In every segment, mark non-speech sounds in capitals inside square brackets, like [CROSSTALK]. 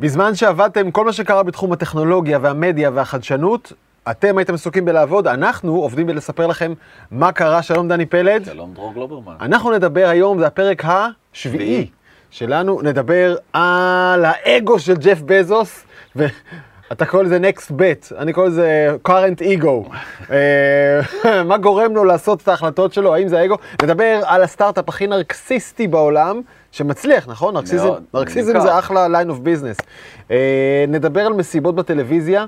בזמן שעבדתם כל מה שקרה בתחום הטכנולוגיה והמדיה והחדשנות, אתם הייתם עסוקים בלעבוד, אנחנו עובדים בלספר לכם מה קרה. שלום דני פלד. שלום דרור גלוברמן. אנחנו נדבר היום, זה הפרק השביעי שביעי. שלנו, נדבר על האגו של ג'ף בזוס, ואתה קורא לזה next bet, אני קורא לזה current ego. [LAUGHS] אה, מה גורם לו לעשות את ההחלטות שלו, האם זה האגו? נדבר על הסטארט-אפ הכי נרקסיסטי בעולם, שמצליח, נכון? נרקסיזם, מאוד, נרקסיזם. זה אחלה line of business. אה, נדבר על מסיבות בטלוויזיה.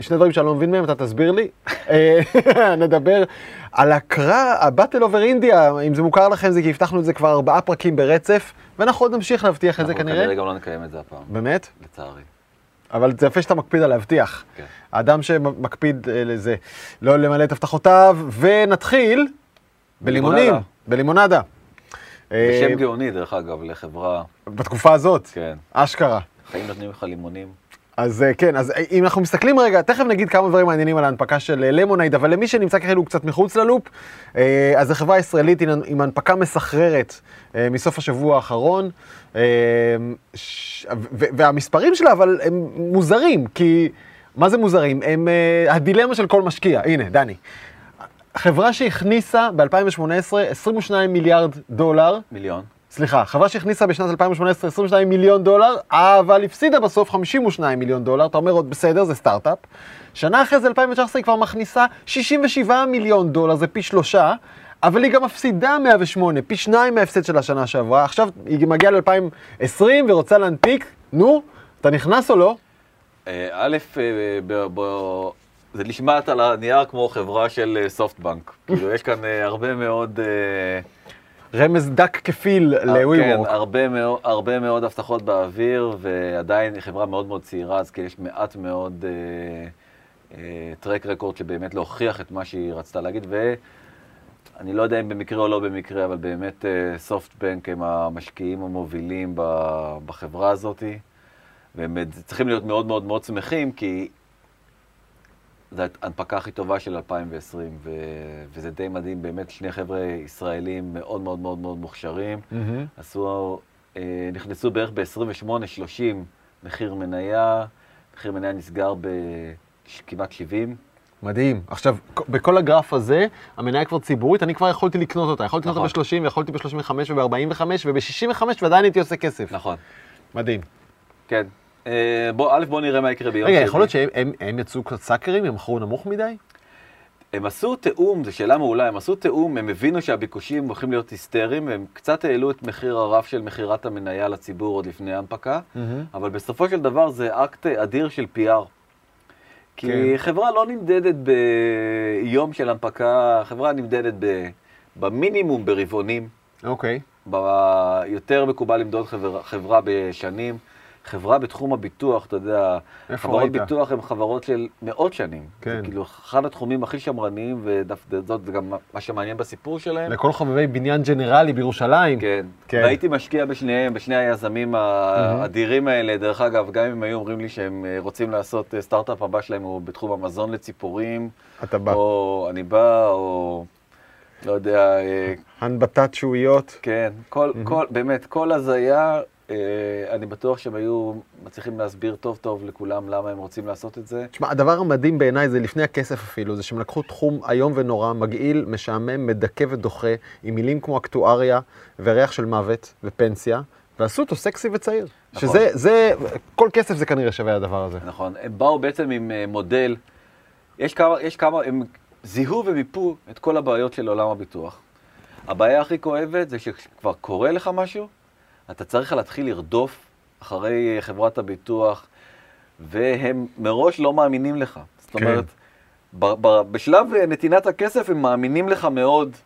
שני דברים שאני לא מבין מהם, אתה תסביר לי. אה, [LAUGHS] נדבר על הקרא, ה-Battle over India, אם זה מוכר לכם, זה כי הבטחנו את זה כבר ארבעה פרקים ברצף, ואנחנו עוד נמשיך להבטיח את זה אנחנו כנראה. כנראה גם לא נקיים את זה הפעם, באמת? לצערי. אבל זה יפה שאתה מקפיד על להבטיח. כן. האדם שמקפיד אה, לזה, לא למלא את הבטחותיו, ונתחיל בלימונים, בלימונדה. בלימונדה. אה, בשם גאוני, דרך אגב, לחברה, בתקופה הזאת, כן. אשכרה. חיים נותנים לך לימונים. אז אה, כן, אז אה, אם אנחנו מסתכלים רגע, תכף נגיד כמה דברים מעניינים על ההנפקה של אה, למונייד, אבל למי שנמצא כאילו קצת מחוץ ללופ, אה, אז זו חברה ישראלית עם- הנפקה מסחררת אה, מסוף השבוע האחרון, אה, והמספרים שלה אבל הם מוזרים, כי מה זה מוזרים? הם אה, הדילמה של כל משקיע. הנה, דני. חברה שהכניסה ב-2018 22 מיליארד דולר, מיליון. סליחה, חברה שהכניסה בשנת 2018 22 מיליון דולר, אבל הפסידה בסוף 52 מיליון דולר, אתה אומר עוד בסדר, זה סטארט-אפ. שנה אחרי זה, 2019, היא כבר מכניסה 67 מיליון דולר, זה פי שלושה, אבל היא גם מפסידה 108, פי שניים מההפסד של השנה שעברה. עכשיו היא מגיעה ל-2020 ורוצה להנפיק, נו, אתה נכנס או לא? אה, א', אה, זה נשמעת על הנייר כמו חברה של אה, סופטבנק. [LAUGHS] כאילו, יש כאן אה, הרבה מאוד... אה, רמז דק כפיל כן, לוויוורק. הרבה מאוד, הרבה מאוד הבטחות באוויר, ועדיין היא חברה מאוד מאוד צעירה, אז כן, יש מעט מאוד טרק רקורד שבאמת להוכיח את מה שהיא רצתה להגיד, ואני לא יודע אם במקרה או לא במקרה, אבל באמת סופטבנק הם המשקיעים המובילים ב- בחברה הזאת, והם צריכים להיות מאוד מאוד מאוד שמחים, כי זו ההנפקה הכי טובה של 2020, ו... וזה די מדהים, באמת שני חבר'ה ישראלים מאוד מאוד מאוד מאוד מוכשרים. מהמם. עשו, אה, נכנסו בערך ב-28-30 מחיר מניה, מחיר מניה נסגר בכמעט 70. מדהים. עכשיו, בכל הגרף הזה, המניה כבר ציבורית, אני כבר יכולתי לקנות אותה. יכולתי לקנות אותה נכון. ב-30, ויכולתי ב-35 וב-45 וב-65, ועדיין הייתי עושה כסף. נכון, מדהים. כן. אה, בוא, א', בוא נראה מה יקרה ביום רגע, שני. יכול להיות שהם הם- הם יצאו קצת סאקרים, הם מכרו נמוך מדי? הם עשו תיאום, זו שאלה מעולה, הם עשו תיאום, הם הבינו שהביקושים הולכים להיות היסטריים, והם קצת העלו את מחיר הרף של מכירת המניה לציבור עוד לפני ההנפקה, אבל בסופו של דבר זה אקט אדיר של PR. כי כן. חברה לא נמדדת ביום של הנפקה, חברה נמדדת ב, במינימום ברבעונים, אוקיי. ב- יותר מקובל למדוד חברה, חברה בשנים. חברה בתחום הביטוח, אתה יודע, חברות ראית? ביטוח הן חברות של מאות שנים. כן. זה כאילו אחד התחומים הכי שמרניים, וזאת גם מה שמעניין בסיפור שלהם. לכל חובבי בניין ג'נרלי בירושלים. כן. כן. והייתי משקיע בשניהם, בשני היזמים האדירים האלה. דרך אגב, גם אם היו אומרים לי שהם אה, רוצים לעשות, אה, סטארט-אפ הבא שלהם הוא בתחום המזון לציפורים, אתה בא. או אני בא, או לא יודע, אה, הנבטת שהויות. כן, כל, כל, באמת, כל הזיה, אני בטוח שהם היו מצליחים להסביר טוב טוב לכולם למה הם רוצים לעשות את זה. תשמע, הדבר המדהים בעיניי זה לפני הכסף אפילו, זה שהם לקחו תחום איום ונורא, מגעיל, משעמם, מדכא ודוחה, עם מילים כמו אקטואריה וריח של מוות ופנסיה, ועשו אותו סקסי וצעיר. נכון. שזה, זה, כל כסף זה כנראה שווה הדבר הזה. נכון, הם באו בעצם עם אה, מודל, יש כמה, יש כמה, הם זיהו ומיפו את כל הבעיות של עולם הביטוח. הבעיה הכי כואבת זה שכבר קורה לך משהו, אתה צריך להתחיל לרדוף אחרי חברת הביטוח, והם מראש לא מאמינים לך. זאת כן. אומרת, ב- ב- בשלב אה, נתינת הכסף הם מאמינים לך מאוד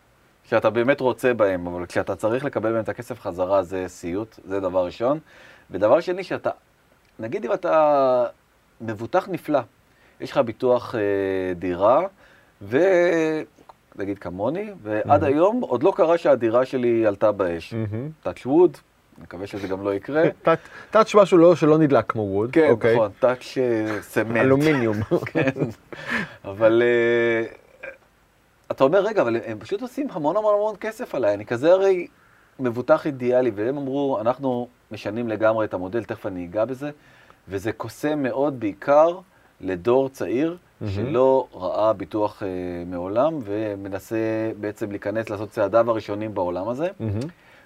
שאתה באמת רוצה בהם, אבל כשאתה צריך לקבל מהם את הכסף חזרה זה סיוט, זה דבר ראשון. ודבר שני, שאתה, נגיד אם אתה מבוטח נפלא, יש לך ביטוח אה, דירה, ונגיד כמוני, ועד היום עוד לא קרה שהדירה שלי עלתה באש. מהמם. touch wood, מקווה שזה גם לא יקרה. [LAUGHS] טאץ' משהו לא, שלא נדלק כמו ווד. כן, אוקיי. נכון, touch אה, סמנט. אלומיניום. [LAUGHS] כן, אבל אה, אתה אומר, רגע, אבל הם פשוט עושים המון המון המון כסף עליי, אני כזה הרי מבוטח אידיאלי, והם אמרו, אנחנו משנים לגמרי את המודל, תכף אני אגע בזה, וזה קוסם מאוד בעיקר לדור צעיר מהמם. שלא ראה ביטוח אה, מעולם ומנסה בעצם להיכנס, לעשות צעדיו הראשונים בעולם הזה. מהמם.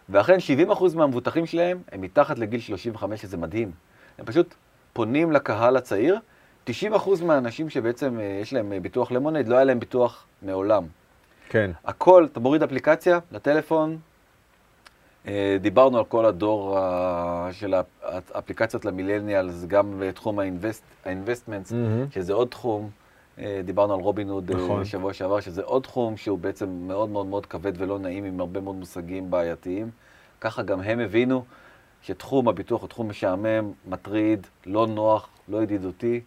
ואכן 70% מהמבוטחים שלהם הם מתחת לגיל 35, שזה מדהים. הם פשוט פונים לקהל הצעיר. 90% מהאנשים שבעצם אה, יש להם אה, ביטוח למונייד, לא היה להם ביטוח מעולם. כן. הכל, אתה מוריד אפליקציה לטלפון, אה, דיברנו על כל הדור של האפליקציות למילניאלס, גם בתחום ה-investments, מהמם. שזה עוד תחום. אה, דיברנו על רובין הוד אה, נכון. שבוע שעבר, שזה עוד תחום שהוא בעצם מאוד מאוד מאוד כבד ולא נעים, עם הרבה מאוד מושגים בעייתיים. ככה גם הם הבינו שתחום הביטוח הוא תחום משעמם, מטריד, לא נוח, לא ידידותי,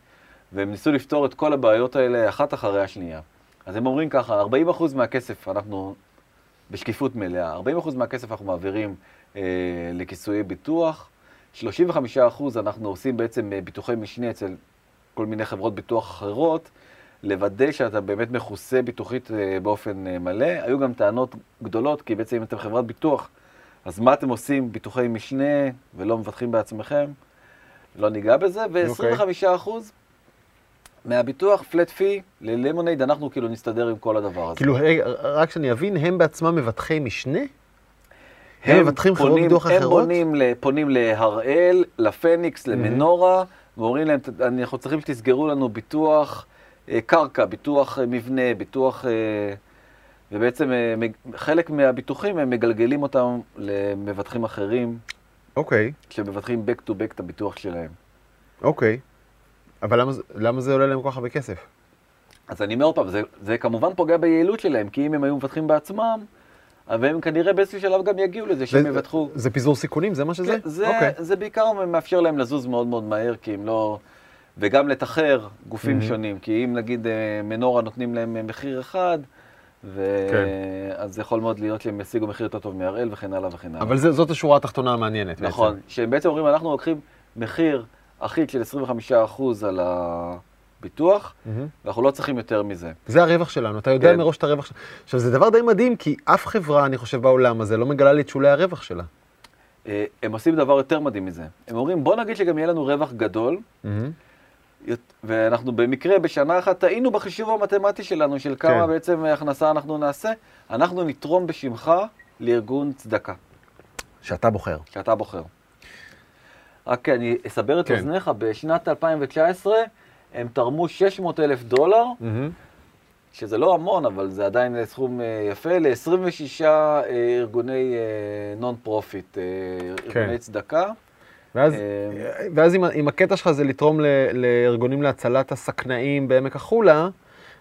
והם ניסו לפתור את כל הבעיות האלה אחת אחרי השנייה. אז הם אומרים ככה, 40% מהכסף אנחנו, בשקיפות מלאה, 40% מהכסף אנחנו מעבירים אה, לכיסויי ביטוח, 35% אנחנו עושים בעצם אה, ביטוחי משנה אצל כל מיני חברות ביטוח אחרות, לוודא שאתה באמת מכוסה ביטוחית אה, באופן אה, מלא. היו גם טענות גדולות, כי בעצם אם אתם חברת ביטוח, אז מה אתם עושים ביטוחי משנה ולא מבטחים בעצמכם? לא ניגע בזה, ו-25% מהביטוח, פלט פי, ללמונייד, אנחנו כאילו נסתדר עם כל הדבר הזה. כאילו, רק שאני אבין, הם בעצמם מבטחי משנה? הם מבטחים חברות פונים- ביטוח הם אחרות? פונים, ל- פונים להראל, לפניקס, למנורה, ואומרים להם, "ת- אנחנו צריכים שתסגרו לנו ביטוח קרקע, ביטוח אה, מבנה, ביטוח... אה, ובעצם אה, חלק מהביטוחים, הם מגלגלים אותם למבטחים אחרים, אוקיי, שמבטחים back to back את הביטוח שלהם. אוקיי. אבל למה למה זה עולה להם כל כך הרבה כסף? אז אני אומר עוד פעם, זה, זה כמובן פוגע ביעילות שלהם, כי אם הם היו מבטחים בעצמם, והם כנראה באיזשהו שלב גם יגיעו לזה שהם יבטחו. זה פיזור סיכונים? זה מה שזה? כן, זה, אוקיי. זה בעיקר מאפשר להם לזוז מאוד מאוד מהר, כי אם לא... וגם לתחר גופים מהמם. שונים, כי אם נגיד אה, מנורה נותנים להם אה, מחיר אחד, ו... כן. אז יכול מאוד להיות שהם ישיגו מחיר יותר טוב מהראל וכן הלאה וכן הלאה. אבל זה- זאת השורה התחתונה המעניינת בעצם. נכון, שהם בעצם אומרים, אנחנו לוקחים מחיר אחיד של 25% על הביטוח, מהמם. ואנחנו לא צריכים יותר מזה. זה הרווח שלנו, אתה יודע כן. מראש את הרווח שלנו. עכשיו, זה דבר די מדהים, כי אף חברה, אני חושב, בעולם הזה, לא מגלה לי את שולי הרווח שלה. אה, הם עושים דבר יותר מדהים מזה. הם אומרים, בוא נגיד שגם יהיה לנו רווח גדול, מהמם. ואנחנו במקרה בשנה אחת טעינו בחישוב המתמטי שלנו של כמה כן. בעצם הכנסה אנחנו נעשה, אנחנו נתרום בשמך לארגון צדקה, שאתה בוחר. שאתה בוחר. רק אני אסבר את כן. אוזניך, בשנת 2019 הם תרמו 600 אלף דולר, מהמם. שזה לא המון, אבל זה עדיין סכום אה, יפה, ל-26 ארגוני non-profit, ארגוני צדקה. ואז, אה, ואז אם, אם הקטע שלך זה לתרום ל, לארגונים להצלת הסכנאים בעמק החולה,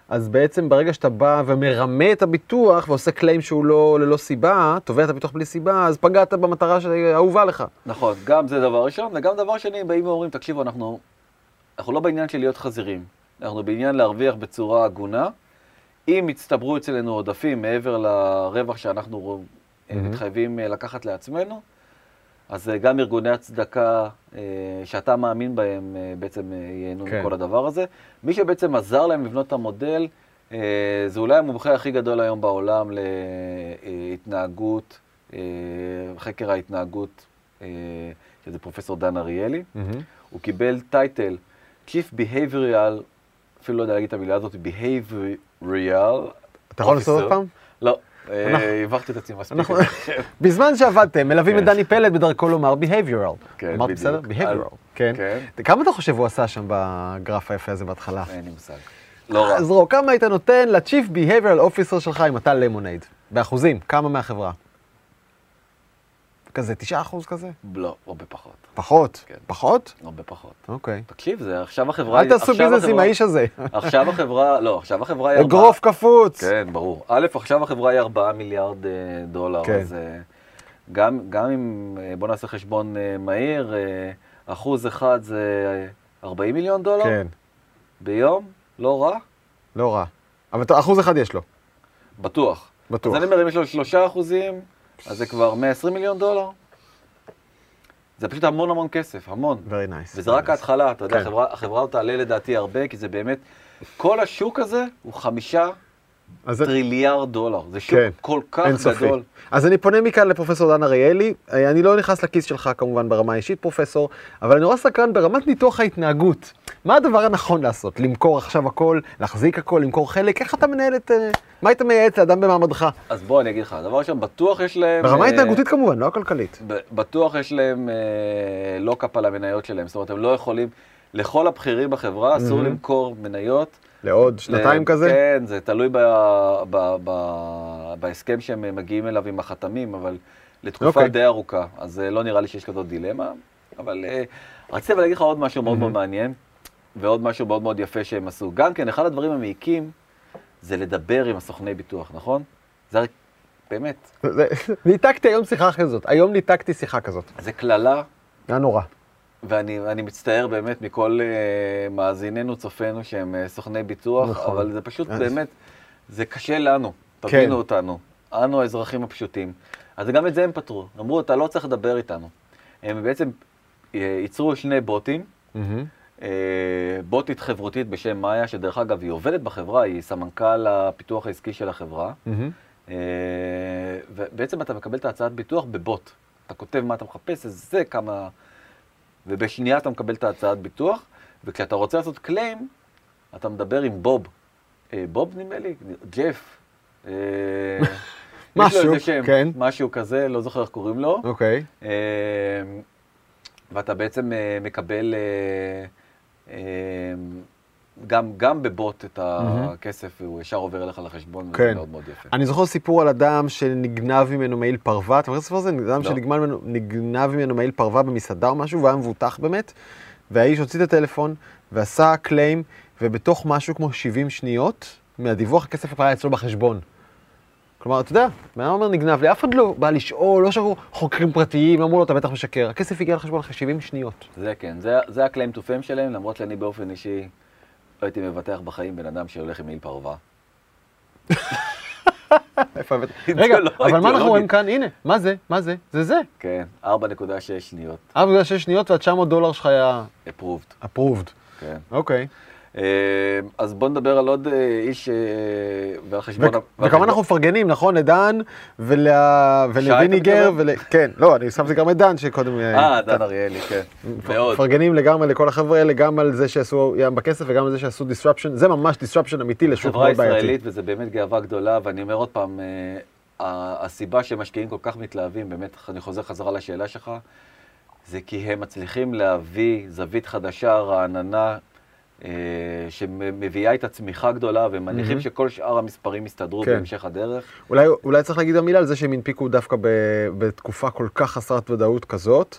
אז בעצם ברגע שאתה בא ומרמה את הביטוח ועושה קליים שהוא לא ללא סיבה, תובע את הביטוח בלי סיבה, אז פגעת במטרה שאהובה לך. נכון, גם זה דבר ראשון, וגם דבר שני, באים ואומרים, תקשיבו, אנחנו, אנחנו לא בעניין של להיות חזירים, אנחנו בעניין להרוויח בצורה הגונה. אם יצטברו אצלנו עודפים מעבר לרווח שאנחנו mm-hmm. מתחייבים אה, לקחת לעצמנו, אז אה, גם ארגוני הצדקה אה, שאתה מאמין בהם אה, בעצם ייהנו כן. מכל הדבר הזה. מי שבעצם עזר להם לבנות את המודל, זה אולי המומחה הכי גדול היום בעולם להתנהגות, חקר ההתנהגות, שזה פרופסור דן אריאלי. הוא קיבל טייטל Chief Behavioral, אפילו לא יודע להגיד את המילה הזאת, Behavioral. אתה יכול לעשות. עוד פעם? לא, הבכתי את עצמי מספיק. [LAUGHS] בזמן שעבדתם, מלווים את כן. דני פלד בדרכו לומר behavioral. כן, בדיוק. בסדר? behavioral. כן. כן. כמה אתה חושב הוא עשה שם בגרף היפה הזה בהתחלה? אין לי מושג. לא רע. אז רוא, כמה היית נותן ל-Chief Behavioral Officer שלך אם אתה למונייד? באחוזים, כמה מהחברה? כזה, 9% כזה? לא, הרבה פחות. פחות? כן. פחות? הרבה פחות. אוקיי. תקשיב, זה עכשיו החברה... אל תעשו ביזנס עם האיש הזה. [LAUGHS] עכשיו החברה, לא, עכשיו החברה היא ארבעה... אגרוף קפוץ. כן, ברור. א', עכשיו החברה היא 4 מיליארד אה, דולר, כן. אז אה, גם, גם אם, אה, בוא נעשה חשבון מהיר, אחוז אחד זה אה, 40 מיליון דולר כן, ביום, לא רע, לא רע. אבל אחוז אחד יש לו, בטוח. בטוח. אז אני אומר, אם יש לו שלושה אחוזים, אז זה כבר 120 מיליון דולר. זה פשוט המון המון כסף, המון. Very nice. וזה רק Very nice. ההתחלה, אתה יודע, כן. החברה, החברה עוד תעלה לדעתי הרבה, כי זה באמת, כל השוק הזה הוא חמישה טריליארד דולר. זה שוק כן, כל כך אינסופי. גדול. אז אני פונה מכאן לפרופסור דן אריאלי, אה, אני לא נכנס לכיס שלך כמובן ברמה האישית פרופסור, אבל אני נורא סקרן ברמת ניתוח ההתנהגות. מה הדבר הנכון לעשות? למכור עכשיו הכל, להחזיק הכל, למכור חלק? איך אתה מנהל את... אה, מה היית מייעץ לאדם במעמדך? אז בוא אני אגיד לך, דבר ראשון, בטוח יש להם... ברמה אה, ההתנהגותית כמובן, לא הכלכלית. בטוח יש להם אה, lock-up על המניות שלהם, זאת אומרת, הם לא יכולים, לכל הבכירים בחברה אסור מהמם. למכור מניות. לעוד שנתיים כזה? כן, זה תלוי בהסכם שהם מגיעים אליו עם החתמים, אבל לתקופה אוקיי. די ארוכה, אז אה, לא נראה לי שיש כזאת דילמה. אבל אה, רציתי להגיד לך עוד משהו מאוד מאוד מהמם. מעניין, ועוד משהו מאוד מאוד יפה שהם עשו. גם כן, אחד הדברים המעיקים זה לדבר עם הסוכני ביטוח, נכון? זה הרי, באמת, ניתקתי היום שיחה כזאת, היום ניתקתי שיחה כזאת. זה קללה. היה נורא. ואני אני מצטער באמת מכל uh, מאזיננו, צופינו, שהם uh, סוכני ביטוח, נכון. אבל זה פשוט אז- באמת, זה קשה לנו, כן. תבינו אותנו, אנו האזרחים הפשוטים. אז גם את זה הם פתרו, אמרו, אתה לא צריך לדבר איתנו. הם בעצם אה, ייצרו שני בוטים, מהמם. אה, בוטית חברותית בשם מאיה, שדרך אגב היא עובדת בחברה, היא סמנכ"ל הפיתוח העסקי של החברה. מהמם. אה, ובעצם אתה מקבל את ההצעת ביטוח בבוט. אתה כותב מה אתה מחפש, זה כמה... ובשנייה אתה מקבל את ההצעת ביטוח, וכשאתה רוצה לעשות קליים, אתה מדבר עם בוב. אה, בוב נדמה לי? ג'ף. אה, [LAUGHS] לו משהו, איזה שם, כן. משהו כזה, לא זוכר איך קוראים לו. אוקיי. אה, ואתה בעצם אה, מקבל אה, אה, גם, גם בבוט את הכסף, והוא ישר עובר אליך לחשבון, וזה כן. מאוד מאוד יפה. אני זוכר סיפור על אדם שנגנב ממנו מעיל פרווה, אתה מכיר את הסיפור הזה? אדם לא. שנגנב ממנו- מעיל פרווה במסעדה או משהו, והיה מבוטח באמת, והאיש הוציא את הטלפון ועשה קליים, ובתוך משהו כמו 70 שניות, מהדיווח הכסף כבר היה אצלו בחשבון. כלומר, אתה יודע, אדם אומר נגנב לי, אף אחד לא בא לשאול, לא שאנחנו חוקרים פרטיים, אמרו לו, אתה בטח משקר. הכסף הגיע לחשבון אחרי 70 שניות. זה כן, זה, זה ה-claim to fame שלהם, למרות שאני באופן אישי לא הייתי מבטח בחיים בן אדם שהולך עם מעיל פרווה. [LAUGHS] רגע, לא, אבל מה אנחנו. רואים כאן? הנה, מה זה? מה זה? זה זה. כן, 4.6 שניות, 4.6 שניות וה-900 דולר שלך היה approved, approved. כן. אוקיי. אה, אז בוא נדבר על עוד אה, איש אה, ועל חשבון... וכמובן אנחנו מפרגנים, נכון? לדן ולוויניגר? ול... כן, לא, אני שמתי גם את דן שקודם... אה, דן אריאלי, כן, מאוד. מפרגנים לגמרי לכל החבר'ה האלה, גם על זה שעשו ים בכסף וגם על זה שעשו disruption, זה ממש disruption אמיתי לשוק חברה מאוד בעייתי. ישראלית, וזה באמת גאווה גדולה, ואני אומר עוד פעם, אה, הסיבה שמשקיעים כל כך מתלהבים, באמת, אני חוזר חזרה לשאלה שלך, זה כי הם מצליחים להביא זווית חדשה, רעננה, אה, שמביאה איתה צמיחה גדולה, והם מניחים מהמם. שכל שאר המספרים יסתדרו כן. בהמשך הדרך. אולי, אולי צריך להגיד גם מילה על זה שהם הנפיקו דווקא ב, בתקופה כל כך חסרת ודאות כזאת,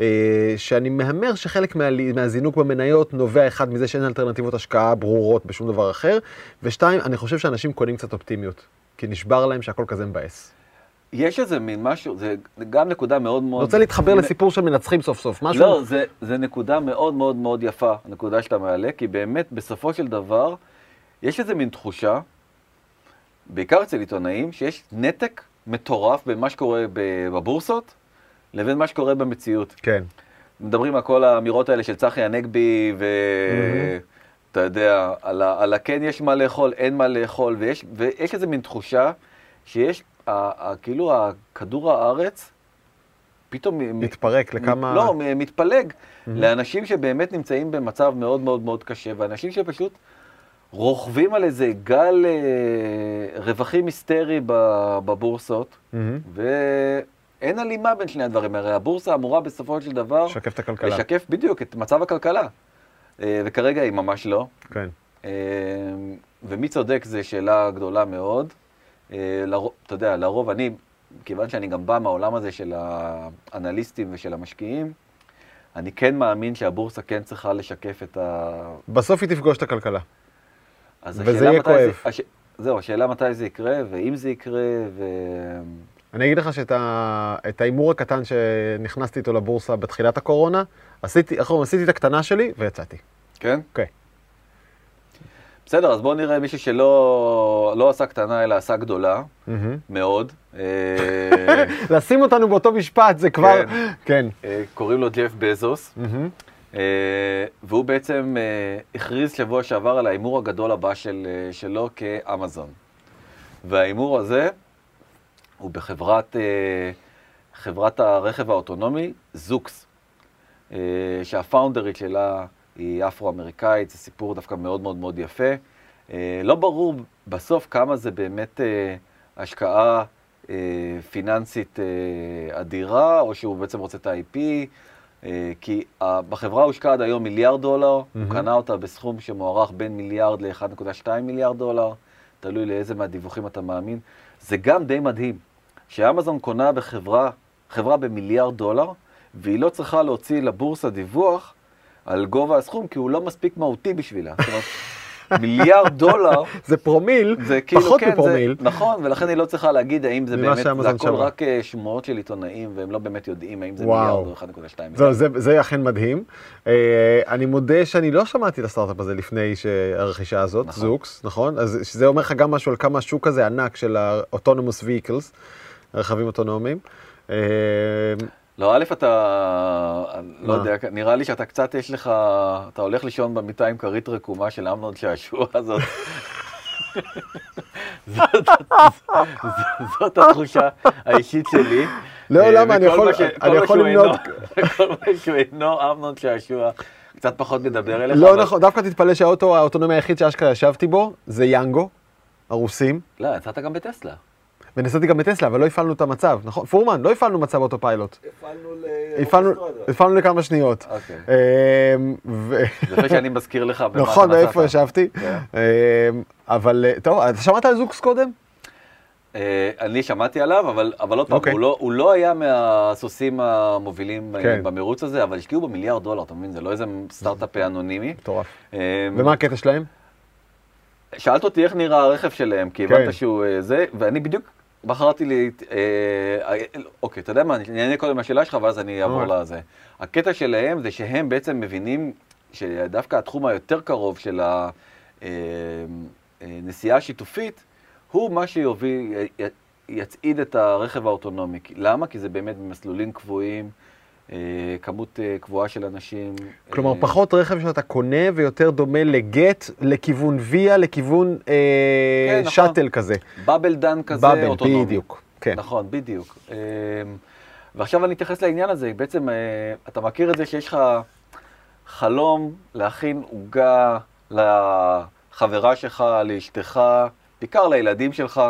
אה, שאני מהמר שחלק מה, מהזינוק במניות נובע אחד מזה שאין אלטרנטיבות השקעה ברורות בשום דבר אחר, ושתיים, אני חושב שאנשים קונים קצת אופטימיות, כי נשבר להם שהכל כזה מבאס. יש איזה מין משהו, זה גם נקודה מאוד אני מאוד... רוצה להתחבר לסיפור של מנצחים סוף סוף, משהו... לא, זה, זה נקודה מאוד מאוד מאוד יפה, הנקודה שאתה מעלה, כי באמת, בסופו של דבר, יש איזה מין תחושה, בעיקר אצל עיתונאים, שיש נתק מטורף בין מה שקורה בבורסות לבין מה שקורה במציאות. כן. מדברים על כל האמירות האלה של צחי הנגבי, ואתה יודע, על, ה... על הכן יש מה לאכול, אין מה לאכול, ויש, ויש איזה מין תחושה שיש. כאילו, כדור הארץ, פתאום... מתפרק לכמה... לא, מתפלג לאנשים שבאמת נמצאים במצב מאוד מאוד מאוד קשה, ואנשים שפשוט רוכבים על איזה גל אה, רווחים היסטרי בבורסות, מהמם. ואין הלימה בין שני הדברים. הרי הבורסה אמורה בסופו של דבר לשקף את הכלכלה. לשקף בדיוק את מצב הכלכלה, אה, וכרגע היא ממש לא. כן. אה, ומי צודק זו שאלה גדולה מאוד. אה, לרוב, אתה יודע, לרוב אני, כיוון שאני גם בא מהעולם הזה של האנליסטים ושל המשקיעים, אני כן מאמין שהבורסה כן צריכה לשקף את ה... בסוף היא תפגוש את הכלכלה. וזה יהיה כואב. הש... זהו, השאלה מתי זה יקרה, ואם זה יקרה, ו... אני אגיד לך שאת ההימור הקטן שנכנסתי איתו לבורסה בתחילת הקורונה, עשיתי, איך אומרים, עשיתי את הקטנה שלי ויצאתי. כן? אוקיי. בסדר, אז בואו נראה מישהו שלא לא עשה קטנה, אלא עשה גדולה, מאוד. אה, [LAUGHS] לשים אותנו באותו משפט זה כבר... כן. אה, קוראים לו ג'ף בזוס. אה, והוא בעצם הכריז שבוע שעבר על ההימור הגדול הבא של, שלו כאמזון. וההימור הזה הוא בחברת חברת הרכב האוטונומי, זוקס, שהפאונדרית שלה היא אפרו-אמריקאית, זה סיפור דווקא מאוד מאוד מאוד יפה. אה, לא ברור בסוף כמה זה באמת אה, השקעה אה, פיננסית אדירה, או שהוא בעצם רוצה את ה-IP, כי בחברה הושקע עד היום מיליארד דולר, הוא מהמם. קנה אותה בסכום שמוערך בין מיליארד ל-1.2 מיליארד דולר, תלוי לאיזה מהדיווחים אתה מאמין. זה גם די מדהים, שאמזון קונה בחברה, חברה במיליארד דולר, והיא לא צריכה להוציא לבורסה דיווח על גובה הסכום, כי הוא לא מספיק מהותי בשבילה. מיליארד דולר, [LAUGHS] זה פרומיל, זה כאילו, פחות כן, מפרומיל. זה, נכון, ולכן היא לא צריכה להגיד האם זה באמת, זה הכל שווה. רק אה, שמועות של עיתונאים, והם לא באמת יודעים האם זה וואו. מיליארד או 1.2 מיליארד. זהו, זה, זה אכן מדהים. אה, אני מודה שאני לא שמעתי את הסטארט-אפ הזה לפני שהרכישה הזאת, נכון. זוקס, נכון? אז שזה אומר לך גם משהו על כמה השוק הזה ענק של ה-autonomous vehicles, רכבים אוטונומיים. לא, א', אתה, לא? יודע, נראה לי שאתה קצת, יש לך, אתה הולך לישון במיטה עם כרית רקומה של אמנון שעשוע [LAUGHS] הזאת. זאת, התחושה האישית שלי. לא, אה, למה? אני יכול- אני יכול למנות- [LAUGHS] כל מה שהוא אינו אמנון שעשוע, קצת פחות מדבר אליך. לא נכון, דווקא תתפלא שהאוטו האוטונומי היחיד שאשכרה ישבתי בו זה יאנגו, הרוסים. לא, יצאת גם בטסלה. ונסעתי גם בטסלה, אבל לא הפעלנו את המצב, נכון? פורמן, לא הפעלנו מצב אוטו פיילוט. הפעלנו הפעלנו, הפעלנו לכמה שניות. אוקיי. אמ, זה שאני מזכיר לך נכון, נסעת. ישבתי. כן. אמ, אבל, אה, טוב, אתה שמעת על זוקס קודם? אה, אני שמעתי עליו, אבל, אבל עוד פעם, אוקיי. הוא, לא, הוא לא היה מהסוסים המובילים אה, כן. במרוץ הזה, אבל השקיעו בו מיליארד דולר, אתה מבין? זה לא איזה סטארט-אפ אנונימי. מטורף. אה, ומה הקטע שלהם? שאלת אותי איך נראה הרכב שלהם, כי כן. הבנת שהוא זה, ואני בדיוק בחרתי לי, אה, אה, אוקיי, אתה יודע מה, אני אענה קודם לשאלה שלך, ואז אני אעבור אוקיי. לזה. הקטע שלהם זה שהם בעצם מבינים שדווקא התחום היותר קרוב של הנסיעה השיתופית, הוא מה שיוביל, יצעיד את הרכב האוטונומי. למה? כי זה באמת במסלולים קבועים, אה, כמות אה, קבועה של אנשים. כלומר, אה, פחות רכב שאתה קונה ויותר דומה לגט, לכיוון ויה, לכיוון אה, כן, נכון. shuttle כזה. באבל דן כזה bubble, אוטונומי. בדיוק. כן. נכון, בדיוק. ועכשיו אני אתייחס לעניין הזה, בעצם אה, אתה מכיר את זה שיש לך חלום להכין עוגה לחברה שלך, לאשתך, בעיקר לילדים שלך.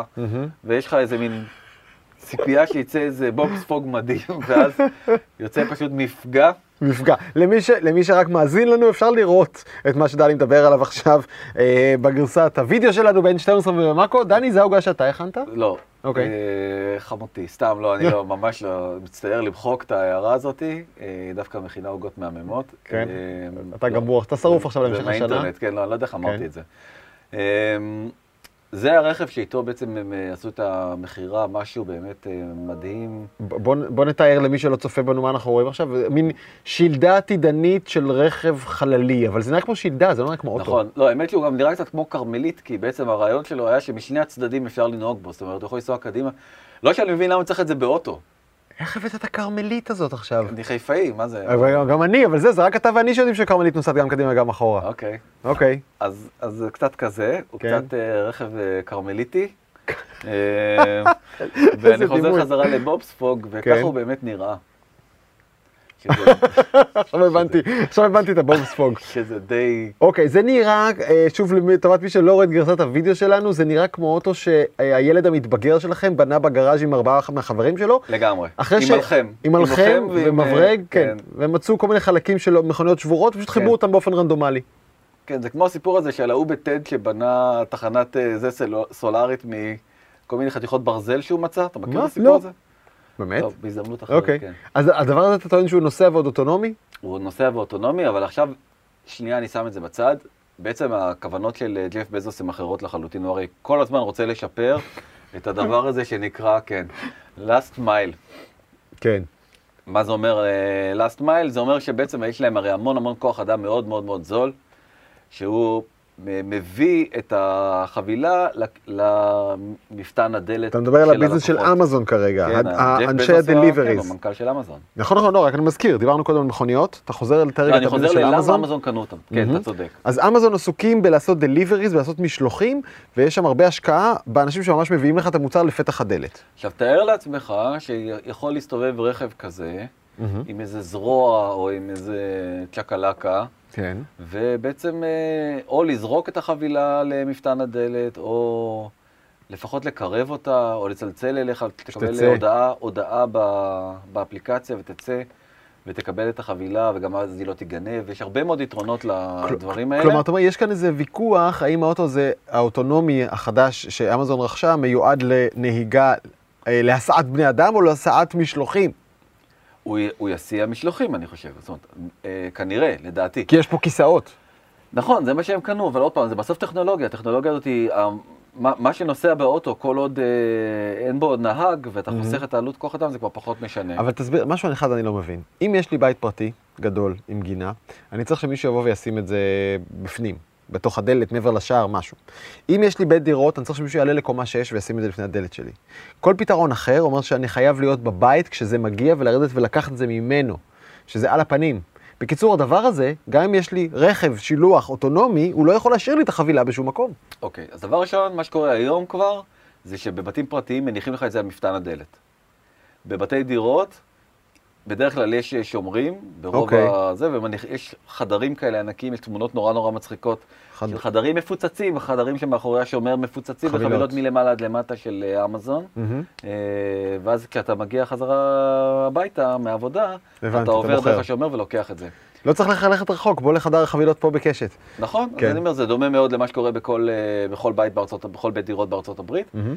ויש לך איזה מין ציפייה שיצא איזה בובספוג מדהים, [LAUGHS] ואז יוצא פשוט מפגע. מפגע. למי, ש, למי שרק מאזין לנו, אפשר לראות את מה שדני מדבר עליו עכשיו אה, בגרסת הוידאו שלנו בין 12 ומאקו. דני, זה העוגה שאתה הכנת? לא. אוקיי. אה, חמותי, סתם, לא, אני לא, [LAUGHS] ממש לא, מצטער למחוק את ההערה הזאתי, אה, דווקא מכינה עוגות מהממות. כן. אה, אתה לא. גמור, אתה שרוף עכשיו זה להמשך השנה. מהאינטרנט, כן, לא, אני לא יודע איך אמרתי כן. את זה. זה הרכב שאיתו בעצם הם אה, עשו את המכירה, משהו באמת אה, מדהים. בוא, בוא נתאר למי שלא צופה בנו מה אנחנו רואים עכשיו, מין שלדה עתידנית של רכב חללי, אבל זה נראה כמו שלדה, זה לא נראה כמו אוטו. נכון, לא, האמת שהוא גם נראה קצת כמו כרמלית, כי בעצם הרעיון שלו היה שמשני הצדדים אפשר לנהוג בו, זאת אומרת, הוא יכול לנסוע קדימה. לא שאני מבין למה צריך את זה באוטו. איך הבאת את הכרמלית הזאת עכשיו? אני חיפאי, מה זה? גם אני, אבל זה, זה רק אתה ואני שיודעים שכרמלית נוסעת גם קדימה וגם אחורה. אוקיי. אוקיי. אז, זה קצת כזה, הוא כן. קצת אה, רכב אה, כרמליטי. [LAUGHS] אה, ואני חוזר. חזרה לבובספוג, וככה כן. הוא באמת נראה. [LAUGHS] עכשיו הבנתי, עכשיו הבנתי את הבובספוג. שזה די... אוקיי, זה נראה, אה, שוב לטובת מי שלא רואה את גרסת הוידאו שלנו, זה נראה כמו אוטו שהילד המתבגר שלכם בנה בגראז' עם ארבעה מהחברים שלו. לגמרי. עם. מלחם. עם מלחם ועם, אה, ומברג, כן. והם מצאו כל מיני חלקים של מכוניות שבורות, ופשוט כן. חיברו אותם באופן רנדומלי. כן, זה כמו הסיפור הזה של ההוא בטד שבנה תחנת אה, זה סולארית מכל מיני חתיכות ברזל שהוא מצא, אתה מכיר? את הסיפור לא. הזה? באמת? טוב, בהזדמנות אחרת, אוקיי. כן. אז הדבר הזה אתה טוען שהוא נוסע ועוד אוטונומי? הוא נוסע באוטונומי, אבל עכשיו, שנייה אני שם את זה בצד. בעצם הכוונות של אה, ג'ף בזוס הן אחרות לחלוטין, הוא הרי כל הזמן רוצה לשפר [LAUGHS] את הדבר הזה שנקרא, כן, last mile. כן. מה זה אומר אה, last mile? זה אומר שבעצם יש להם הרי המון המון כוח אדם מאוד מאוד מאוד זול, שהוא מביא את החבילה למפתן הדלת אתה מדבר על ה business של. אמזון כרגע, כן, ה- ג'ף אנשי ה deliveries. כן, המנכ"ל של אמזון. נכון, נכון, לא, רק אני מזכיר, דיברנו קודם על מכוניות, אתה חוזר לתאר לא, רגע אני את חוזר ה business של אמזון. אמזון קנו אותם. כן. אתה צודק. אז אמזון עסוקים בלעשות deliveries, בלעשות משלוחים, ויש שם הרבה השקעה באנשים שממש מביאים לך את המוצר לפתח הדלת. עכשיו, תאר לעצמך שיכול להסתובב רכב כזה, עם איזה זרוע או עם איזה צ'קלקה, כן. ובעצם אה, או לזרוק את החבילה למפתן הדלת, או לפחות לקרב אותה, או לצלצל אליך, תקבל שתצא. הודעה, הודעה ב- באפליקציה ותצא. ותקבל את החבילה, וגם אז היא לא תיגנב, יש הרבה מאוד יתרונות לדברים האלה. כלומר, אתה אומר, יש כאן איזה ויכוח, האם האוטו הזה, האוטונומי החדש שאמזון רכשה, מיועד לנהיגה, אה, להסעת בני אדם או להסעת משלוחים? הוא, הוא יסיע משלוחים, אני חושב. זאת אומרת, אה, כנראה, לדעתי. כי יש פה כיסאות. נכון, זה מה שהם קנו, אבל עוד פעם, זה בסוף טכנולוגיה. הטכנולוגיה הזאת היא, אה, מה, מה שנוסע באוטו, כל עוד אה, אין בו נהג, ואתה Mhm. חוסך את העלות כוח אדם, זה כבר פחות משנה. אבל תסביר, משהו אחד אני לא מבין. אם יש לי בית פרטי גדול עם גינה, אני צריך שמישהו יבוא וישים את זה בפנים, בתוך הדלת, מעבר לשער, משהו. אם יש לי בית דירות, אני צריך שמישהו יעלה לקומה 6 וישים את זה לפני הדלת שלי. כל פתרון אחר אומר שאני חייב להיות בבית כשזה מגיע ולרדת ולקחת את זה ממנו, שזה על הפנים. בקיצור, הדבר הזה, גם אם יש לי רכב שילוח אוטונומי, הוא לא יכול להשאיר לי את החבילה בשום מקום. אוקיי, אז דבר ראשון, מה שקורה היום כבר, זה שבבתים פרטיים מניחים לך את זה על מפתן הדלת. בבתי דירות, בדרך כלל יש שומרים, ברוב אוקיי. הזה, ויש חדרים כאלה ענקיים, יש תמונות נורא נורא מצחיקות, חד- של חדרים מפוצצים, חדרים שמאחורי השומר מפוצצים, חבילות. וחבילות מלמעלה עד למטה של אה, אמזון. אה, ואז כשאתה מגיע חזרה הביתה מהעבודה, הבנתי, אתה עובר. דרך השומר ולוקח את זה. לא צריך לך ללכת רחוק, בוא לחדר החבילות פה בקשת. נכון? כן. אז אני אומר, זה דומה מאוד למה שקורה בכל, אה, בכל בית בארצות, בכל בית דירות בארצות הברית. מהמם.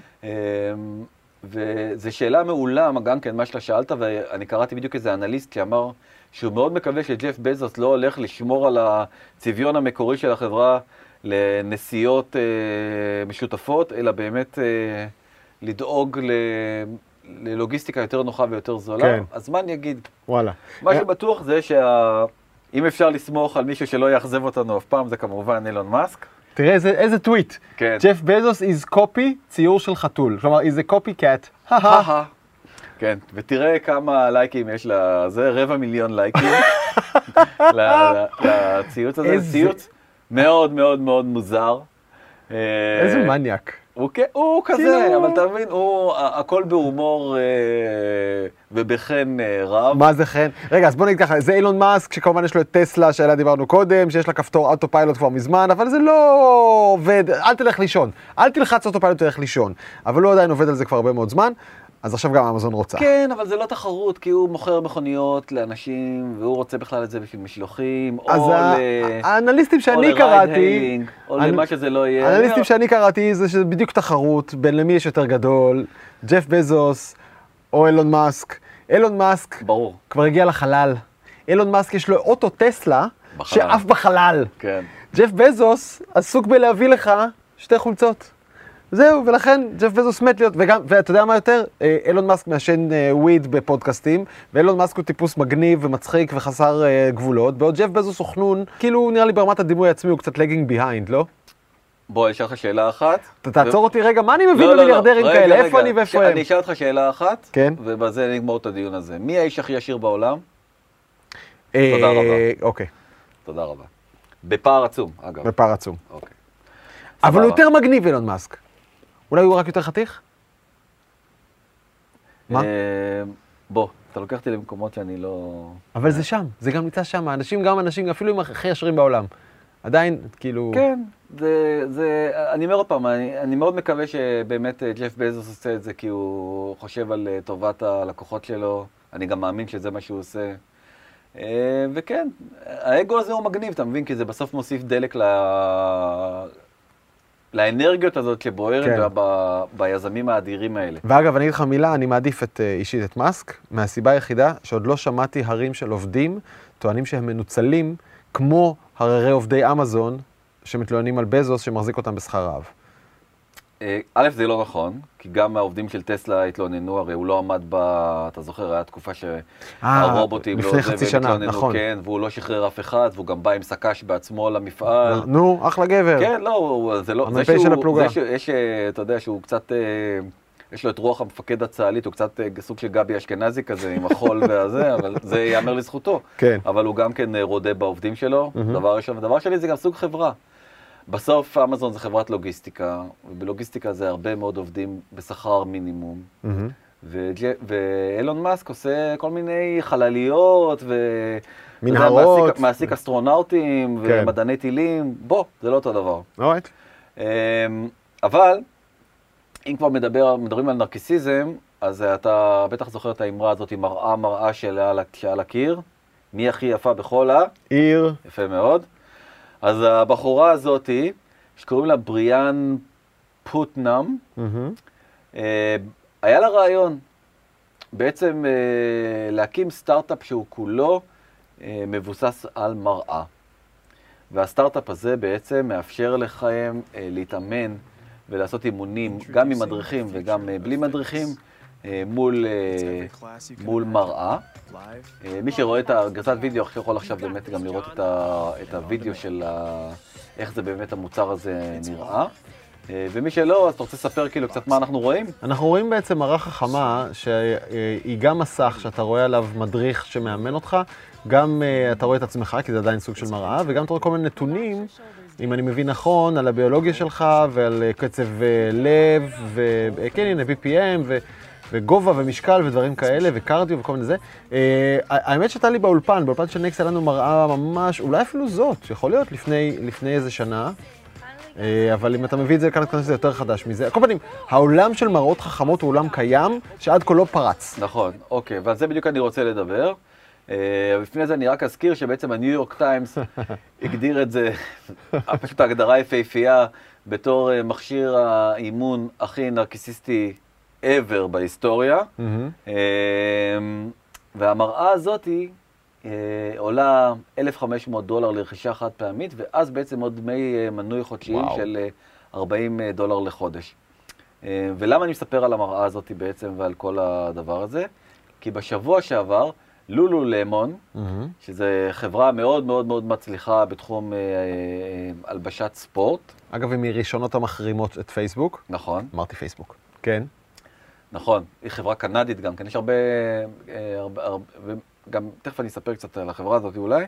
וזו שאלה מעולה, גם כן, מה שאתה שאלת, ואני קראתי בדיוק איזה אנליסט שאמר שהוא מאוד מקווה שג'ף בזוס לא הולך לשמור על הצביון המקורי של החברה לנסיעות אה, משותפות, אלא באמת אה, לדאוג ל... ללוגיסטיקה יותר נוחה ויותר זולה. כן. אז מה אני אגיד? וואלה. מה אה, שבטוח זה שה... אם אפשר לסמוך על מישהו שלא יאכזב אותנו אף פעם, זה כמובן אילון מאסק. תראה איזה, איזה טוויט. כן. ג'ף בזוס is copy ציור של חתול. כלומר, is a copycat. הא כן, ותראה כמה לייקים יש לזה, רבע מיליון לייקים [LAUGHS] לציוץ הזה, ציוץ מאוד מאוד מאוד מוזר. אה, איזה מניאק. הוא הוא כזה, כאילו- אבל אתה מבין, הוא, הכל בהומור אה, ובחן אה, רב. מה זה חן? רגע, אז בוא נגיד ככה, זה אילון מאסק, שכמובן יש לו את טסלה שעליה דיברנו קודם, שיש לה כפתור אוטו פיילוט כבר מזמן, אבל זה לא עובד, אל תלך לישון. אל תלחץ אוטו פיילוט ותלך לישון. אבל הוא עדיין עובד על זה כבר הרבה מאוד זמן, אז עכשיו גם אמזון רוצה. כן, אבל זה לא תחרות, כי הוא מוכר מכוניות לאנשים, והוא רוצה בכלל את זה בשביל משלוחים, או ל... האנליסטים שאני קראתי, או למה שזה לא יהיה. האנליסטים אני- שאני קראתי זה שזה בדיוק תחרות בין למי יש יותר גדול, ג'ף בזוס או אילון מאסק. אילון מאסק ברור, כבר הגיע לחלל. אילון מאסק יש לו אוטו טסלה בחלל. שעף בחלל. כן. ג'ף בזוס עסוק בלהביא לך שתי חולצות. זהו, ולכן ג'ף בזוס מת להיות, וגם, ואתה יודע מה יותר? אה, אילון מאסק מעשן אה, וויד בפודקאסטים, ואילון מאסק הוא טיפוס מגניב ומצחיק וחסר אה, גבולות, בעוד ג'ף בזוס הוא חנון, כאילו נראה לי ברמת הדימוי העצמי הוא קצת לגינג ביהיינד, לא? בוא, אני אשאל אותך שאלה אחת. אתה תעצור אותי רגע, מה אני מבין לא, לא, לא. במיליארדרים רגע, כאלה? רגע. איפה אני ואיפה ש- הם? אני אשאל אותך שאלה אחת, כן. ובזה נגמור את הדיון הזה. מי האיש הכי עשיר בעולם? אה, תודה רבה. אוקיי, תודה רבה. בפער עצום, אגב. בפער עצום. אוקיי. אבל הוא. יותר מגניב, אילון מאסק. אולי הוא רק יותר חתיך? מה? אה, בוא, אתה לוקח אותי למקומות שאני לא... אבל זה שם, זה גם נמצא שם. אנשים, גם אנשים, אפילו עם הכי עשירים בעולם. עדיין, כאילו... כן, זה, זה, אני אומר עוד פעם, אני, אני מאוד מקווה שבאמת אה, ג'ף בזוס עושה את זה כי הוא חושב על אה, טובת הלקוחות שלו, אני גם מאמין שזה מה שהוא עושה. וכן, האגו הזה הוא מגניב, אתה מבין? כי זה בסוף מוסיף דלק ל... לאנרגיות הזאת שבוערת כן. ב... ביזמים האדירים האלה. ואגב, אני אגיד לך מילה, אני מעדיף את, אה, אישית את מאסק, מהסיבה היחידה שעוד לא שמעתי הרים של עובדים טוענים שהם מנוצלים כמו הררי עובדי אמזון שמתלוננים על בזוס שמחזיק אותם בשכר רעב. אה, א', זה לא נכון, כי גם העובדים של טסלה התלוננו, הרי הוא לא עמד ב... אתה זוכר, היה תקופה שהרובוטים לפני לא... חצי והם שנה, נכון. כן, והוא לא שחרר אף אחד, והוא גם בא עם שק"ש בעצמו למפעל. נו, אחלה גבר. כן, לא, זה לא... המ"פ של הפלוגה. שיש, אה, אתה יודע, שהוא קצת... אה, יש לו את רוח המפקד הצה"לית, הוא קצת אה, סוג של גבי אשכנזי כזה, עם החול [LAUGHS] והזה, אבל זה ייאמר לזכותו. כן. אבל הוא גם כן אה, רודה בעובדים שלו. דבר ראשון. ודבר שני, זה גם סוף חברה. בסוף אמזון זה חברת לוגיסטיקה, ובלוגיסטיקה זה הרבה מאוד עובדים בשכר מינימום. וג'- ואילון מאסק עושה כל מיני חלליות, ו... מנהרות. מעסיק, מעסיק אסטרונאוטים כן. ומדעני טילים, בוא, זה לא אותו דבר. אורייט. אמ, אבל, אם כבר מדבר, מדברים על נרקיסיזם, אז אתה בטח זוכר את האמרה הזאת, מראה מראה שעל, הקיר, מי הכי יפה בכל ה... עיר. יפה מאוד. אז הבחורה הזאתי, שקוראים לה בריאן פוטנאם. אה, היה לה רעיון, בעצם אה, להקים סטארט-אפ שהוא כולו אה, מבוסס על מראה. והסטארט-אפ הזה בעצם מאפשר לכם אה, להתאמן ולעשות אימונים גם עם מדריכים וגם בלי מדריכים מול, אה, מול מראה. אה, מי שרואה את הגרסת וידאו יכול עכשיו באמת גם לראות את, ה, את הוידאו של ה, איך זה באמת המוצר הזה נראה. אה, ומי שלא, אז אתה רוצה לספר כאילו קצת מה אנחנו רואים? אנחנו רואים בעצם מראה חכמה שהיא גם מסך שאתה רואה עליו מדריך שמאמן אותך, גם אה, אתה רואה את עצמך, כי זה עדיין סוג של מראה, וגם אתה רואה כל מיני נתונים, אם אני מבין נכון, על הביולוגיה שלך ועל אה, קצב אה, לב, וכן, הנה, BPM. וגובה ומשקל ודברים כאלה, וקרדיו וכל מיני זה. אה, האמת שהייתה לי באולפן, באולפן של נקסט היה לנו מראה ממש, אולי אפילו זאת, יכול להיות לפני, לפני איזה שנה. אה, אבל אם אתה מביא את זה לכאן, זה יותר חדש מזה. על כל פנים, העולם של מראות חכמות הוא עולם קיים, שעד כה לא פרץ. נכון, אוקיי, ועל זה בדיוק אני רוצה לדבר. אה, לפני זה אני רק אזכיר שבעצם הניו יורק טיימס [LAUGHS] הגדיר את זה, [LAUGHS] פשוט ההגדרה יפהפייה, בתור אה, מכשיר האימון הכי נרקיסיסטי ever בהיסטוריה. אה, והמראה הזאתי אה, עולה 1,500 דולר לרכישה חד פעמית, ואז בעצם עוד דמי אה, מנוי חודשיים וואו. של אה, 40 דולר לחודש. אה, ולמה אני מספר על המראה הזאתי בעצם ועל כל הדבר הזה? כי בשבוע שעבר, לולו למון, מהמם. שזו חברה מאוד מאוד מאוד מצליחה בתחום אה, אה, הלבשת ספורט, אגב, היא מראשונות המחרימות את פייסבוק. נכון, אמרתי פייסבוק. כן. נכון, היא חברה קנדית גם כן, יש הרבה, אה, הרבה, הרבה וגם תכף אני אספר קצת על החברה הזאת אולי,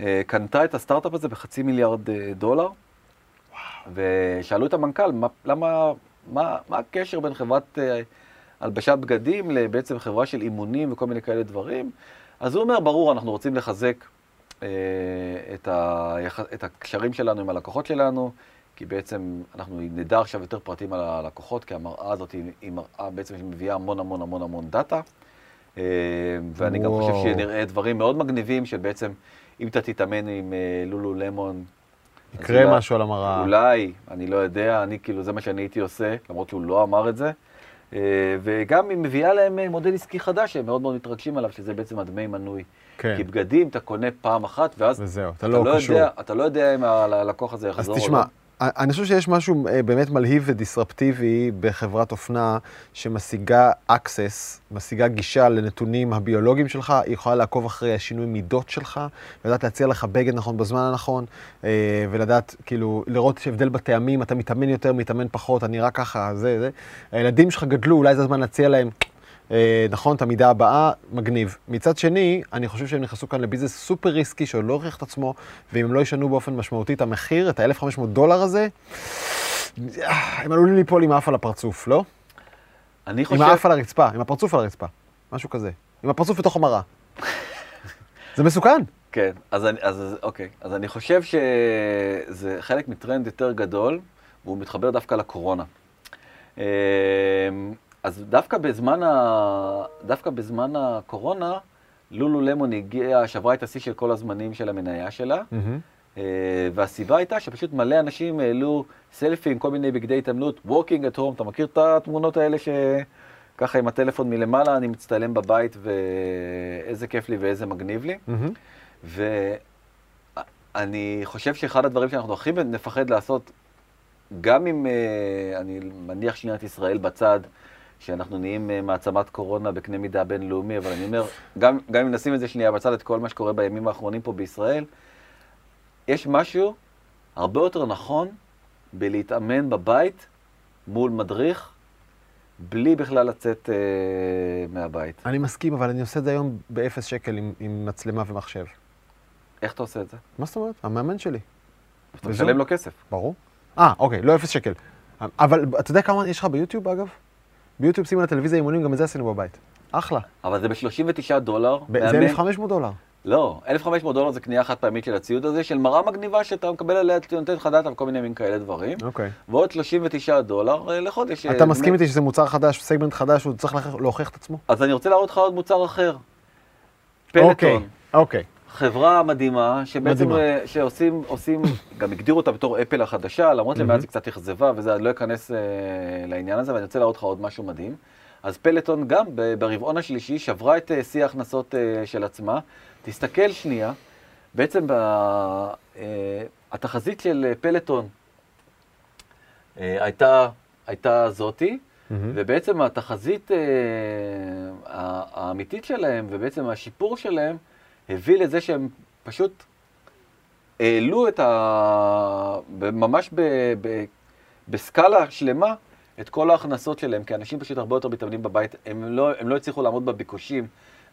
אה, קנתה את הסטארט-אפ הזה בחצי מיליארד אה, דולר, ושאלו את המנכ"ל, מה, למה, מה, מה הקשר בין חברת הלבשת בגדים לבעצם חברה של אימונים וכל מיני כאלה דברים? אז הוא אומר, ברור, אנחנו רוצים לחזק את, היח... את הקשרים שלנו עם הלקוחות שלנו, כי בעצם אנחנו נדע עכשיו יותר פרטים על הלקוחות, כי המראה הזאת היא, היא מראה בעצם שמביאה המון המון המון המון דאטה. אה, ואני גם חושב וואו. שנראה דברים מאוד מגניבים, שבעצם אם אתה תתאמן עם אה, לולו למון, אז יקרה אולי- משהו על המראה. אולי, אני לא יודע, אני כאילו, זה מה שאני הייתי עושה, למרות שהוא לא אמר את זה. אה, וגם היא מביאה להם מודל עסקי חדש, שהם מאוד מאוד מתרגשים עליו, שזה בעצם הדמי מנוי. כן. כי בגדים אתה קונה פעם אחת, ואז וזהו, אתה אתה לא לא, קשור. יודע, אתה לא יודע אם הלקוח הזה אז יחזור או תשמע, לא. אני חושב שיש משהו אה, באמת מלהיב ודיסרפטיבי בחברת אופנה שמשיגה access, משיגה גישה לנתונים הביולוגיים שלך, היא יכולה לעקוב אחרי השינוי מידות שלך, לדעת להציע לך בגד נכון בזמן הנכון, אה, ולדעת, כאילו, לראות הבדל בטעמים, אתה מתאמן יותר, מתאמן פחות, אני רק ככה, זה, זה. הילדים שלך גדלו, אולי זה הזמן להציע להם. אה, נכון, את המידה הבאה, מגניב. מצד שני, אני חושב שהם נכנסו כאן לביזנס סופר ריסקי שעוד לא הוכיח את עצמו, ואם הם לא ישנו באופן משמעותי את המחיר, את ה-1500 דולר הזה, אה, הם עלולים ליפול עם האף על הפרצוף, לא? אני עם חושב, האף על הרצפה, עם הפרצוף על הרצפה, משהו כזה. עם הפרצוף בתוך המראה. זה מסוכן. כן, אז, אני, אז אוקיי, אז אני חושב שזה חלק מטרנד יותר גדול, והוא מתחבר דווקא לקורונה. אז דווקא בזמן, ה... דווקא בזמן הקורונה, לולו למון הגיעה, שברה את השיא של כל הזמנים של המניה שלה, אה, והסיבה הייתה שפשוט מלא אנשים העלו סלפי עם כל מיני בגדי התעמלות, walking at home, אתה מכיר את התמונות האלה שככה עם הטלפון מלמעלה, אני מצטלם בבית ואיזה כיף לי ואיזה מגניב לי. מהמם. ואני חושב שאחד הדברים שאנחנו הכי נפחד לעשות גם אם אה, אני מניח שנייה את ישראל בצד, שאנחנו נהיים אה, מעצמת קורונה בקנה מידה בינלאומי, אבל אני אומר, גם, גם אם נשים את זה שנייה בצד, את כל מה שקורה בימים האחרונים פה בישראל, יש משהו הרבה יותר נכון בלהתאמן בבית מול מדריך, בלי בכלל לצאת אה, מהבית. אני מסכים, אבל אני עושה את זה היום באפס שקל עם, עם מצלמה ומחשב. איך אתה עושה את זה? מה זאת אומרת? המאמן שלי. אתה. משלם לו כסף. ברור. אה, אוקיי, לא אפס שקל. אבל אתה יודע כמה יש לך ביוטיוב, אגב? ביוטיוב שים על הטלוויזיה אימונים, גם את זה עשינו בבית. אחלה. אבל זה ב-39 דולר. ב- זה מאמן- 1,500 דולר. לא, 1,500 דולר זה קנייה חד פעמית של הציוד הזה, של מראה מגניבה שאתה מקבל עליה, אתה נותן לך דעת על כל מיני מין כאלה דברים. אוקיי. ועוד 39 דולר אה, לחודש. אתה אה, מסכים באמת. איתי שזה מוצר חדש, סגמנט חדש, הוא צריך להוכיח- את עצמו? אז אני רוצה להראות לך עוד מוצר אחר. אוקיי, פלטון. אוקיי. חברה מדהימה, שבעצם מדהימה. אה, שעושים, עושים, גם הגדירו אותה בתור אפל החדשה, למרות. למעט היא קצת אכזבה, וזה, אני לא אכנס אה, לעניין הזה, ואני רוצה להראות לך עוד משהו מדהים. אז פלטון גם ברבעון השלישי שברה את אה, שיא ההכנסות אה, של עצמה. תסתכל שנייה, בעצם ב, אה, התחזית של אה, פלטון אה, הייתה, הייתה זאתי, מהמם. ובעצם התחזית אה, האמיתית שלהם, ובעצם השיפור שלהם, הביא לזה שהם פשוט העלו את ה... ממש ב... ב... בסקאלה שלמה את כל ההכנסות שלהם, כי אנשים פשוט הרבה יותר מתאמנים בבית, הם לא, הם לא הצליחו לעמוד בביקושים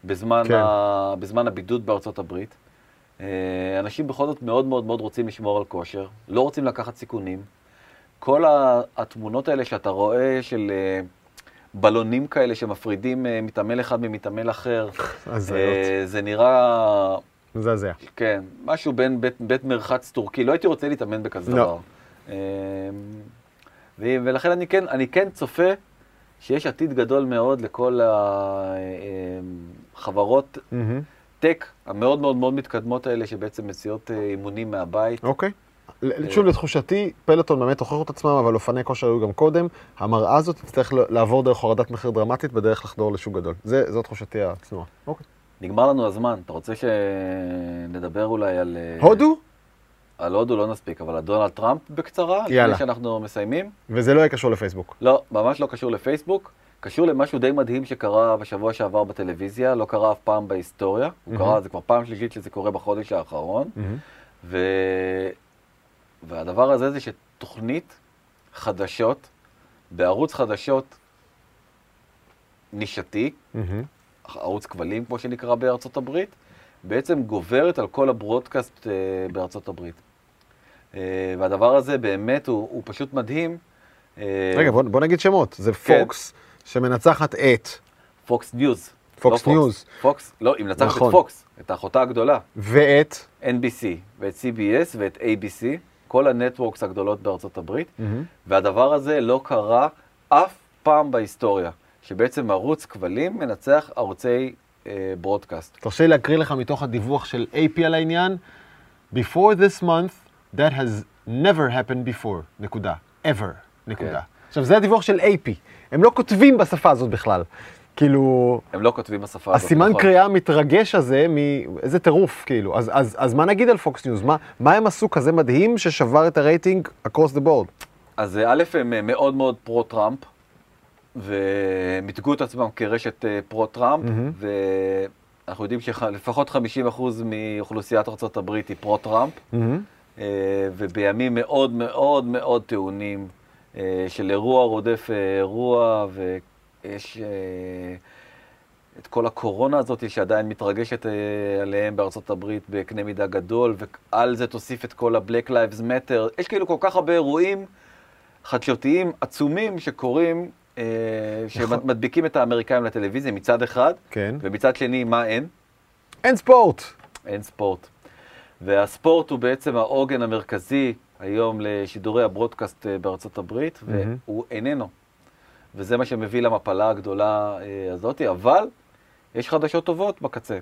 בזמן, כן. ה... בזמן הבידוד בארצות הברית. אה, אנשים בכל זאת מאוד מאוד מאוד רוצים לשמור על כושר, לא רוצים לקחת סיכונים. כל התמונות האלה שאתה רואה של אה, בלונים כאלה שמפרידים אה, מתעמל אחד ממתעמל אחר. אה, זה נראה, מזעזע. כן, משהו בין בית, בית מרחץ טורקי, לא הייתי רוצה להתאמן בכזה לא. דבר. אה, ולכן אני כן, אני כן צופה שיש עתיד גדול מאוד לכל החברות מהמם. טק המאוד מאוד מאוד מתקדמות האלה, שבעצם מציעות אימונים מהבית. אוקיי. ל- שוב, לתחושתי, פלטון באמת הוכיחו את עצמם, אבל אופני כושר היו גם קודם. המראה הזאת תצטרך לעבור דרך הורדת מחיר דרמטית בדרך לחדור לשוק גדול. זה- זו תחושתי הצנועה. אוקיי. נגמר לנו הזמן, אתה רוצה שנדבר אולי על... אה, הודו? על הודו לא נספיק, אבל על דונלד טראמפ בקצרה, יאללה. לפני שאנחנו מסיימים. וזה לא יהיה קשור לפייסבוק. לא, ממש לא קשור לפייסבוק, קשור למשהו די מדהים שקרה בשבוע שעבר בטלוויזיה, לא קרה אף פעם בהיסטוריה, הוא מהמם. קרה, זה כבר פעם שלישית שזה קורה בחודש האחרון, מהמם. והדבר הזה זה שתוכנית חדשות, בערוץ חדשות נישתי, מהמם. ערוץ כבלים כמו שנקרא בארצות הברית, בעצם גוברת על כל ה broadcast אה, בארצות הברית. אה, והדבר הזה באמת הוא, הוא פשוט מדהים. אה, רגע, בוא בוא נגיד שמות. זה כן. פוקס שמנצחת את פוקס ניוז. פוקס לא ניוז. פוקס, לא, היא מנצחת נכון. את פוקס, את האחותה הגדולה. ואת... NBC ואת CBS ואת ABC, כל ה networks הגדולות בארצות הברית, מהמם. והדבר הזה לא קרה אף פעם בהיסטוריה, שבעצם ערוץ כבלים מנצח ערוצי אה, broadcast. תרשה לי להקריא לך מתוך הדיווח של AP על העניין. Before this month, that has never happened before, נקודה. ever, נקודה. כן. עכשיו, זה הדיווח של AP. הם לא כותבים בשפה הזאת בכלל. כאילו, הם לא כותבים בשפה הזאת, הסימן נכון? קריאה המתרגש הזה, מ- איזה טירוף, כאילו. אז, אז, אז מה נגיד על פוקס ניוז? מה, מה הם עשו כזה מדהים ששבר את הרייטינג across the board? אז אה, א', הם אה, מאוד מאוד פרו-טראמפ, ומיתגו את עצמם כרשת אה, פרו-טראמפ, מהמם. ואנחנו יודעים שלפחות 50% מאוכלוסיית ארה"ב היא פרו-טראמפ, אה, ובימים מאוד מאוד מאוד טעונים של אירוע רודף אירוע, ויש אה, את כל הקורונה הזאת שעדיין מתרגשת אה, עליהם בארצות הברית בקנה מידה גדול, ועל זה תוסיף את כל ה-Black Lives Matter. יש כאילו כל כך הרבה אירועים חדשותיים עצומים שקורים, אה, נכון. שמדביקים את האמריקאים לטלוויזיה מצד אחד, כן. ומצד שני, מה אין? אין ספורט. אין ספורט. והספורט הוא בעצם העוגן המרכזי היום לשידורי הברודקאסט אה, בארצות הברית, מהמם. והוא איננו. וזה מה שמביא למפלה הגדולה אה, הזאת, אבל יש חדשות טובות בקצה.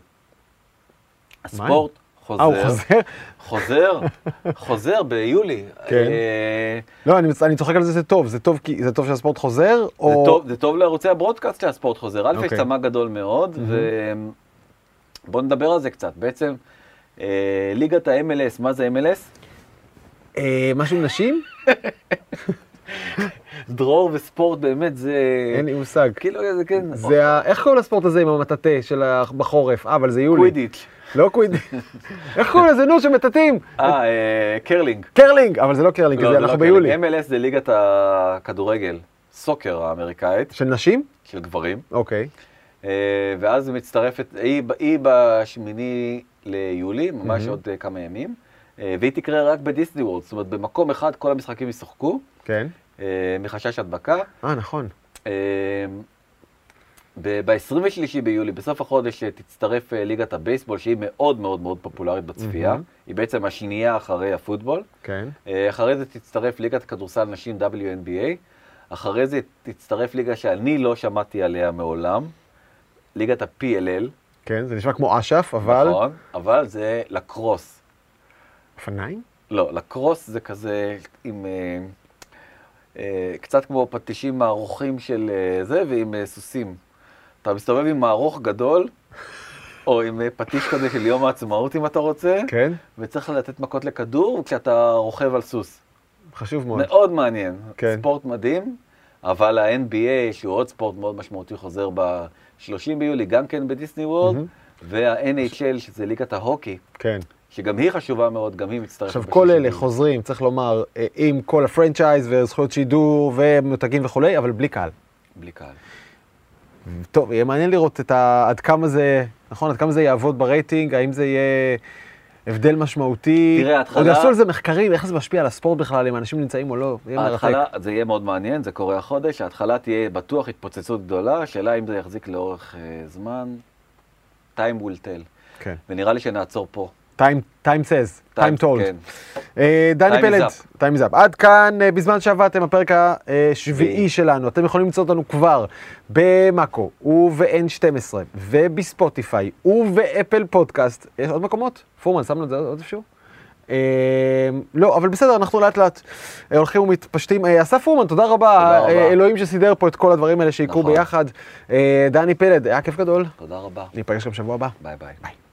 הספורט אה, הוא חוזר, חוזר? חוזר, [LAUGHS] חוזר ביולי. כן. אה, לא, אני, צוחק על זה, זה טוב. זה טוב כי זה טוב שהספורט חוזר, זה או... טוב- זה טוב לערוצי הברודקאסט שהספורט חוזר. א', יש אוקיי. צמא גדול מאוד, ובואו נדבר על זה קצת. בעצם, אה, ליגת ה-MLS, מה זה MLS? אה, משהו נשים? [LAUGHS] דרור וספורט באמת זה... אין לי מושג. כאילו, זה כן... זה ה... איך קוראים לספורט הזה עם המטאטה של. בחורף? אה, אבל זה יולי. קווידיץ'. לא קווידיץ'. [LAUGHS] איך קוראים לזה? נו, שמטאטים. אה, אה, קרלינג. קרלינג, אבל זה לא קרלינג, לא, זה זה אנחנו לא ביולי. MLS זה ליגת הכדורגל, soccer האמריקאית, של נשים? של גברים. אוקיי. אה, ואז היא מצטרפת, היא, בשמיני ליולי, ממש. עוד אה, כמה ימים, והיא תקרה רק בדיסני וורלד, זאת אומרת במקום אחד כל המשחקים ישוחקו, כן. אה, מחשש הדבקה. אה, נכון. ב-23 ביולי, בסוף החודש, אה, תצטרף אה, ליגת הבייסבול, שהיא מאוד מאוד מאוד פופולרית בצפייה. מהמם. היא בעצם השנייה אחרי הפוטבול. כן. אה, אחרי זה תצטרף ליגת כדורסל נשים WNBA. אחרי זה תצטרף ליגה שאני לא שמעתי עליה מעולם, ליגת ה-PLL. כן, זה נשמע כמו אש"ף, אבל... נכון, אבל זה לקרוס. אופניים? לא, לקרוס זה כזה עם... אה, קצת כמו פטישים מערוכים של אה, זה, ועם אה, סוסים. אתה מסתובב עם מערוך גדול, או עם פטיש כזה של יום העצמאות אם אתה רוצה, כן. וצריך לתת מכות לכדור כשאתה רוכב על סוס. חשוב מאוד. מאוד מעניין. כן. ספורט מדהים, אבל ה-NBA, שהוא עוד ספורט מאוד משמעותי, חוזר ב-30 ביולי, גם כן בדיסני וורד, מהמם. וה-NHL, שזה ליגת ההוקי, כן. שגם היא חשובה מאוד, גם היא מצטרפת. עכשיו, ב-30 כל אלה ביולי. חוזרים. צריך לומר, אה, עם כל ה franchise וזכויות שידור ומותגים וכולי, אבל בלי קהל. בלי קהל. טוב, יהיה מעניין לראות את ה... עד כמה זה, נכון, עד כמה זה יעבוד ברייטינג, האם זה יהיה הבדל משמעותי. תראה, ההתחלה- עוד יעשו על זה מחקרים, איך זה משפיע על הספורט בכלל, אם אנשים נמצאים או לא. ההתחלה, זה יהיה מאוד מעניין, זה קורה החודש, ההתחלה תהיה בטוח התפוצצות גדולה, השאלה אם זה יחזיק לאורך אה, זמן, time will tell. כן. ונראה לי שנעצור פה. Time, time says, time told. כן. אה, דני פלד, time is up. עד כאן, אה, בזמן שעבדתם, הפרק השביעי שביעי. שלנו. אתם יכולים למצוא אותנו כבר במאקו וב-N12 ובספוטיפיי ובאפל פודקאסט. יש עוד מקומות? פורמן, שמנו את זה עוד איפשהו? אה, לא, אבל בסדר, אנחנו לאט לאט הולכים ומתפשטים. אסף פורמן, תודה רבה. אלוהים שסידר פה את כל הדברים האלה שיקרו נכון. ביחד. דני פלד, היה כיף גדול. תודה רבה. ניפגש גם שבוע הבא. ביי. ביי.